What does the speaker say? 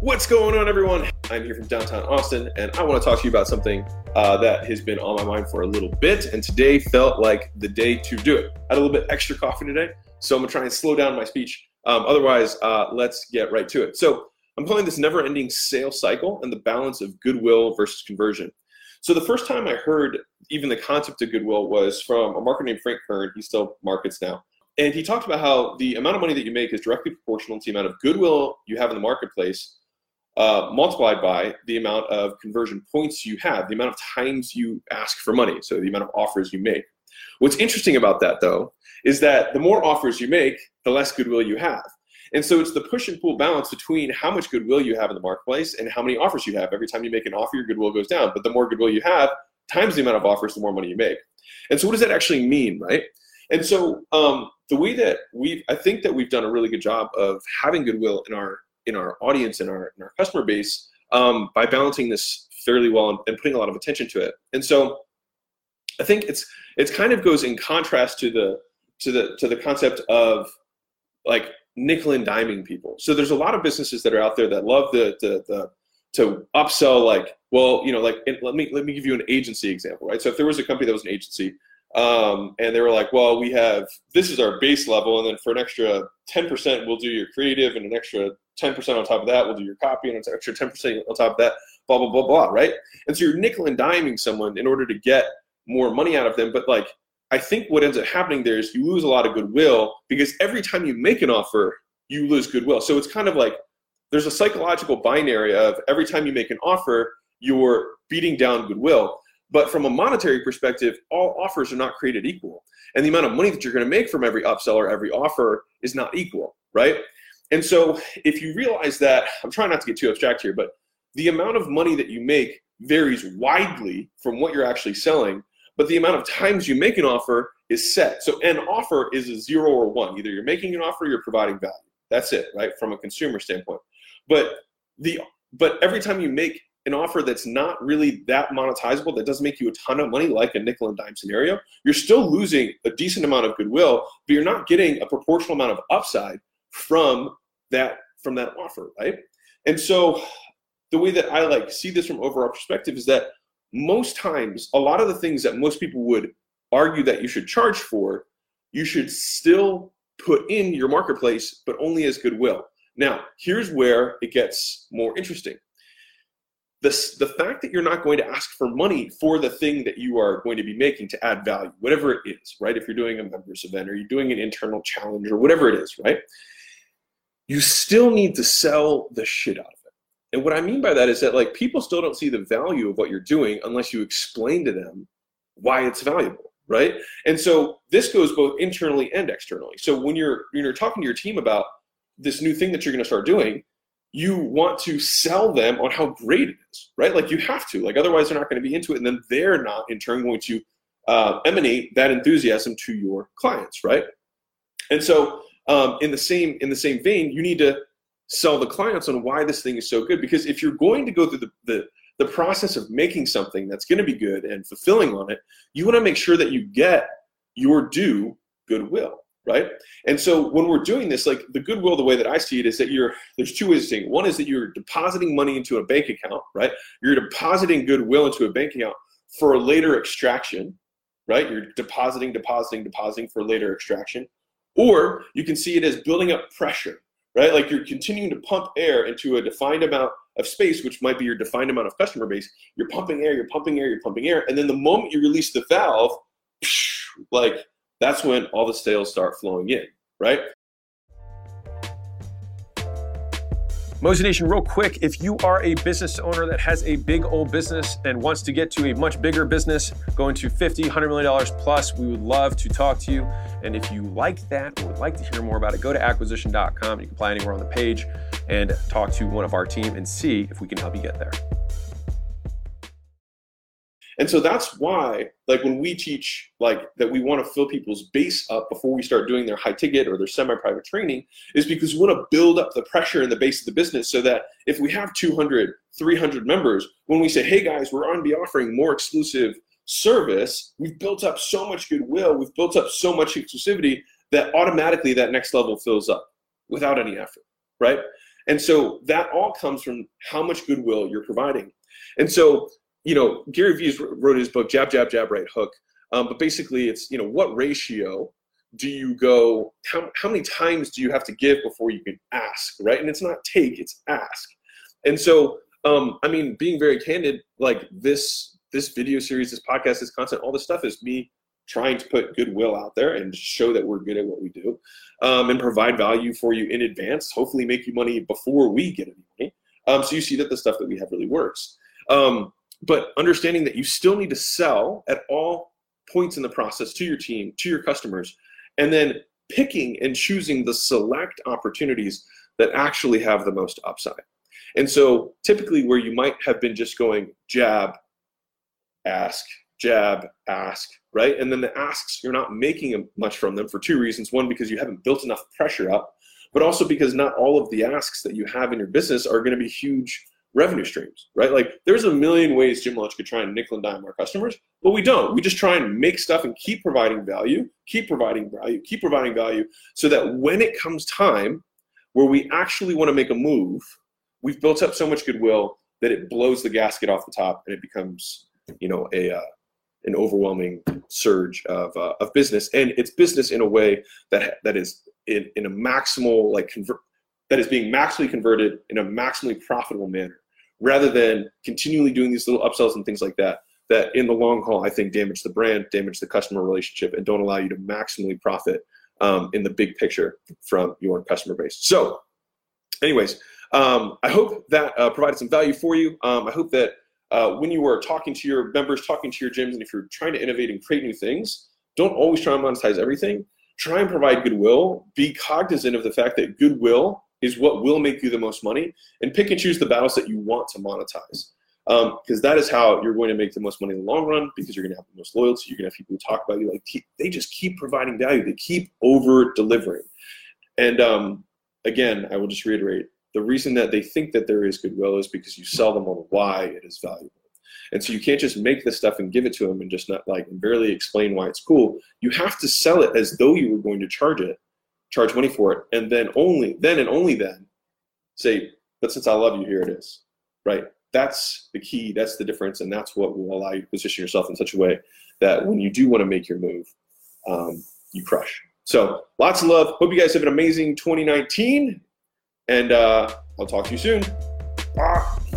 What's going on, everyone? I'm here from downtown Austin, and I want to talk to you about something uh, that has been on my mind for a little bit. And today felt like the day to do it. I had a little bit extra coffee today, so I'm gonna try and slow down my speech. Um, otherwise, uh, let's get right to it. So I'm calling this never-ending sales cycle and the balance of goodwill versus conversion. So the first time I heard even the concept of goodwill was from a marketer named Frank Kern. He still markets now. And he talked about how the amount of money that you make is directly proportional to the amount of goodwill you have in the marketplace uh, multiplied by the amount of conversion points you have, the amount of times you ask for money, so the amount of offers you make. What's interesting about that, though, is that the more offers you make, the less goodwill you have. And so it's the push and pull balance between how much goodwill you have in the marketplace and how many offers you have. Every time you make an offer, your goodwill goes down. But the more goodwill you have, times the amount of offers, the more money you make. And so what does that actually mean, right? And so um, the way that we've, I think that we've done a really good job of having goodwill in our in our audience and our in our customer base um, by balancing this fairly well and, and putting a lot of attention to it. And so I think it's it's kind of goes in contrast to the to the to the concept of like nickel and diming people. So there's a lot of businesses that are out there that love the the, the to upsell like well you know like let me let me give you an agency example right so if there was a company that was an agency um, and they were like, well, we have this is our base level, and then for an extra 10%, we'll do your creative, and an extra 10% on top of that, we'll do your copy, and an extra 10% on top of that, blah, blah, blah, blah, right? And so you're nickel and diming someone in order to get more money out of them. But like, I think what ends up happening there is you lose a lot of goodwill because every time you make an offer, you lose goodwill. So it's kind of like there's a psychological binary of every time you make an offer, you're beating down goodwill. But from a monetary perspective, all offers are not created equal. And the amount of money that you're going to make from every upsell or every offer is not equal, right? And so if you realize that, I'm trying not to get too abstract here, but the amount of money that you make varies widely from what you're actually selling, but the amount of times you make an offer is set. So an offer is a zero or one. Either you're making an offer, or you're providing value. That's it, right? From a consumer standpoint. But the but every time you make an offer that's not really that monetizable, that doesn't make you a ton of money, like a nickel and dime scenario, you're still losing a decent amount of goodwill, but you're not getting a proportional amount of upside from that from that offer, right? And so the way that I like see this from overall perspective is that most times a lot of the things that most people would argue that you should charge for, you should still put in your marketplace, but only as goodwill. Now, here's where it gets more interesting the, the fact that you're not going to ask for money for the thing that you are going to be making to add value, whatever it is, right? If you're doing a members event or you're doing an internal challenge or whatever it is, right? You still need to sell the shit out of it. And what I mean by that is that like people still don't see the value of what you're doing unless you explain to them why it's valuable, right? And so this goes both internally and externally. So when you're when you're talking to your team about this new thing that you're going to start doing, you want to sell them on how great it is, right? Like you have to, like otherwise they're not going to be into it, and then they're not in turn going to uh, emanate that enthusiasm to your clients, right? And so, um, in the same in the same vein, you need to sell the clients on why this thing is so good. Because if you're going to go through the the, the process of making something that's going to be good and fulfilling on it, you want to make sure that you get your due goodwill right? And so when we're doing this, like the goodwill, the way that I see it is that you're there's two ways saying. It. One is that you're depositing money into a bank account, right? You're depositing goodwill into a bank account for a later extraction, right? You're depositing, depositing, depositing for later extraction. Or you can see it as building up pressure, right? Like you're continuing to pump air into a defined amount of space, which might be your defined amount of customer base. You're pumping air, you're pumping air, you're pumping air. And then the moment you release the valve, like that's when all the sales start flowing in, right? Mozi Nation, real quick, if you are a business owner that has a big old business and wants to get to a much bigger business, going to 50, 100 million dollars plus, we would love to talk to you. And if you like that or would like to hear more about it, go to acquisition.com. You can apply anywhere on the page and talk to one of our team and see if we can help you get there. And so that's why, like when we teach like that we want to fill people's base up before we start doing their high ticket or their semi-private training, is because we want to build up the pressure in the base of the business so that if we have 200, 300 members, when we say, hey guys, we're going to be offering more exclusive service, we've built up so much goodwill, we've built up so much exclusivity that automatically that next level fills up without any effort, right? And so that all comes from how much goodwill you're providing. And so, you know, Gary Vee wrote his book, Jab, Jab, Jab, Right Hook. Um, but basically, it's, you know, what ratio do you go, how, how many times do you have to give before you can ask, right? And it's not take, it's ask. And so, um, I mean, being very candid, like this, this video series, this podcast, this content, all this stuff is me trying to put goodwill out there and show that we're good at what we do um, and provide value for you in advance, hopefully make you money before we get any money. Um, so you see that the stuff that we have really works. Um, but understanding that you still need to sell at all points in the process to your team, to your customers, and then picking and choosing the select opportunities that actually have the most upside. And so typically where you might have been just going jab, ask, jab, ask, right? And then the asks, you're not making much from them for two reasons. One, because you haven't built enough pressure up, but also because not all of the asks that you have in your business are going to be huge revenue streams, right? Like there's a million ways Gym Launch could try and nickel and dime our customers, but we don't. We just try and make stuff and keep providing value, keep providing value, keep providing value so that when it comes time where we actually want to make a move, we've built up so much goodwill that it blows the gasket off the top and it becomes, you know, a uh, an overwhelming surge of, uh, of business and it's business in a way that that is in, in a maximal like convert that is being maximally converted in a maximally profitable manner rather than continually doing these little upsells and things like that that in the long haul i think damage the brand damage the customer relationship and don't allow you to maximally profit um, in the big picture from your customer base so anyways um, i hope that uh, provided some value for you um, i hope that uh, when you are talking to your members, talking to your gyms, and if you're trying to innovate and create new things, don't always try and monetize everything. Try and provide goodwill. Be cognizant of the fact that goodwill is what will make you the most money, and pick and choose the battles that you want to monetize. Because um, that is how you're going to make the most money in the long run. Because you're going to have the most loyalty. You're going to have people who talk about you like they just keep providing value. They keep over delivering. And um, again, I will just reiterate: the reason that they think that there is goodwill is because you sell them on why it is valuable. And so you can't just make this stuff and give it to them and just not like barely explain why it's cool. You have to sell it as though you were going to charge it, charge money for it, and then only then and only then say, but since I love you, here it is. Right? That's the key, that's the difference, and that's what will allow you to position yourself in such a way that when you do want to make your move, um, you crush. So lots of love. Hope you guys have an amazing 2019 and uh, I'll talk to you soon. Bye.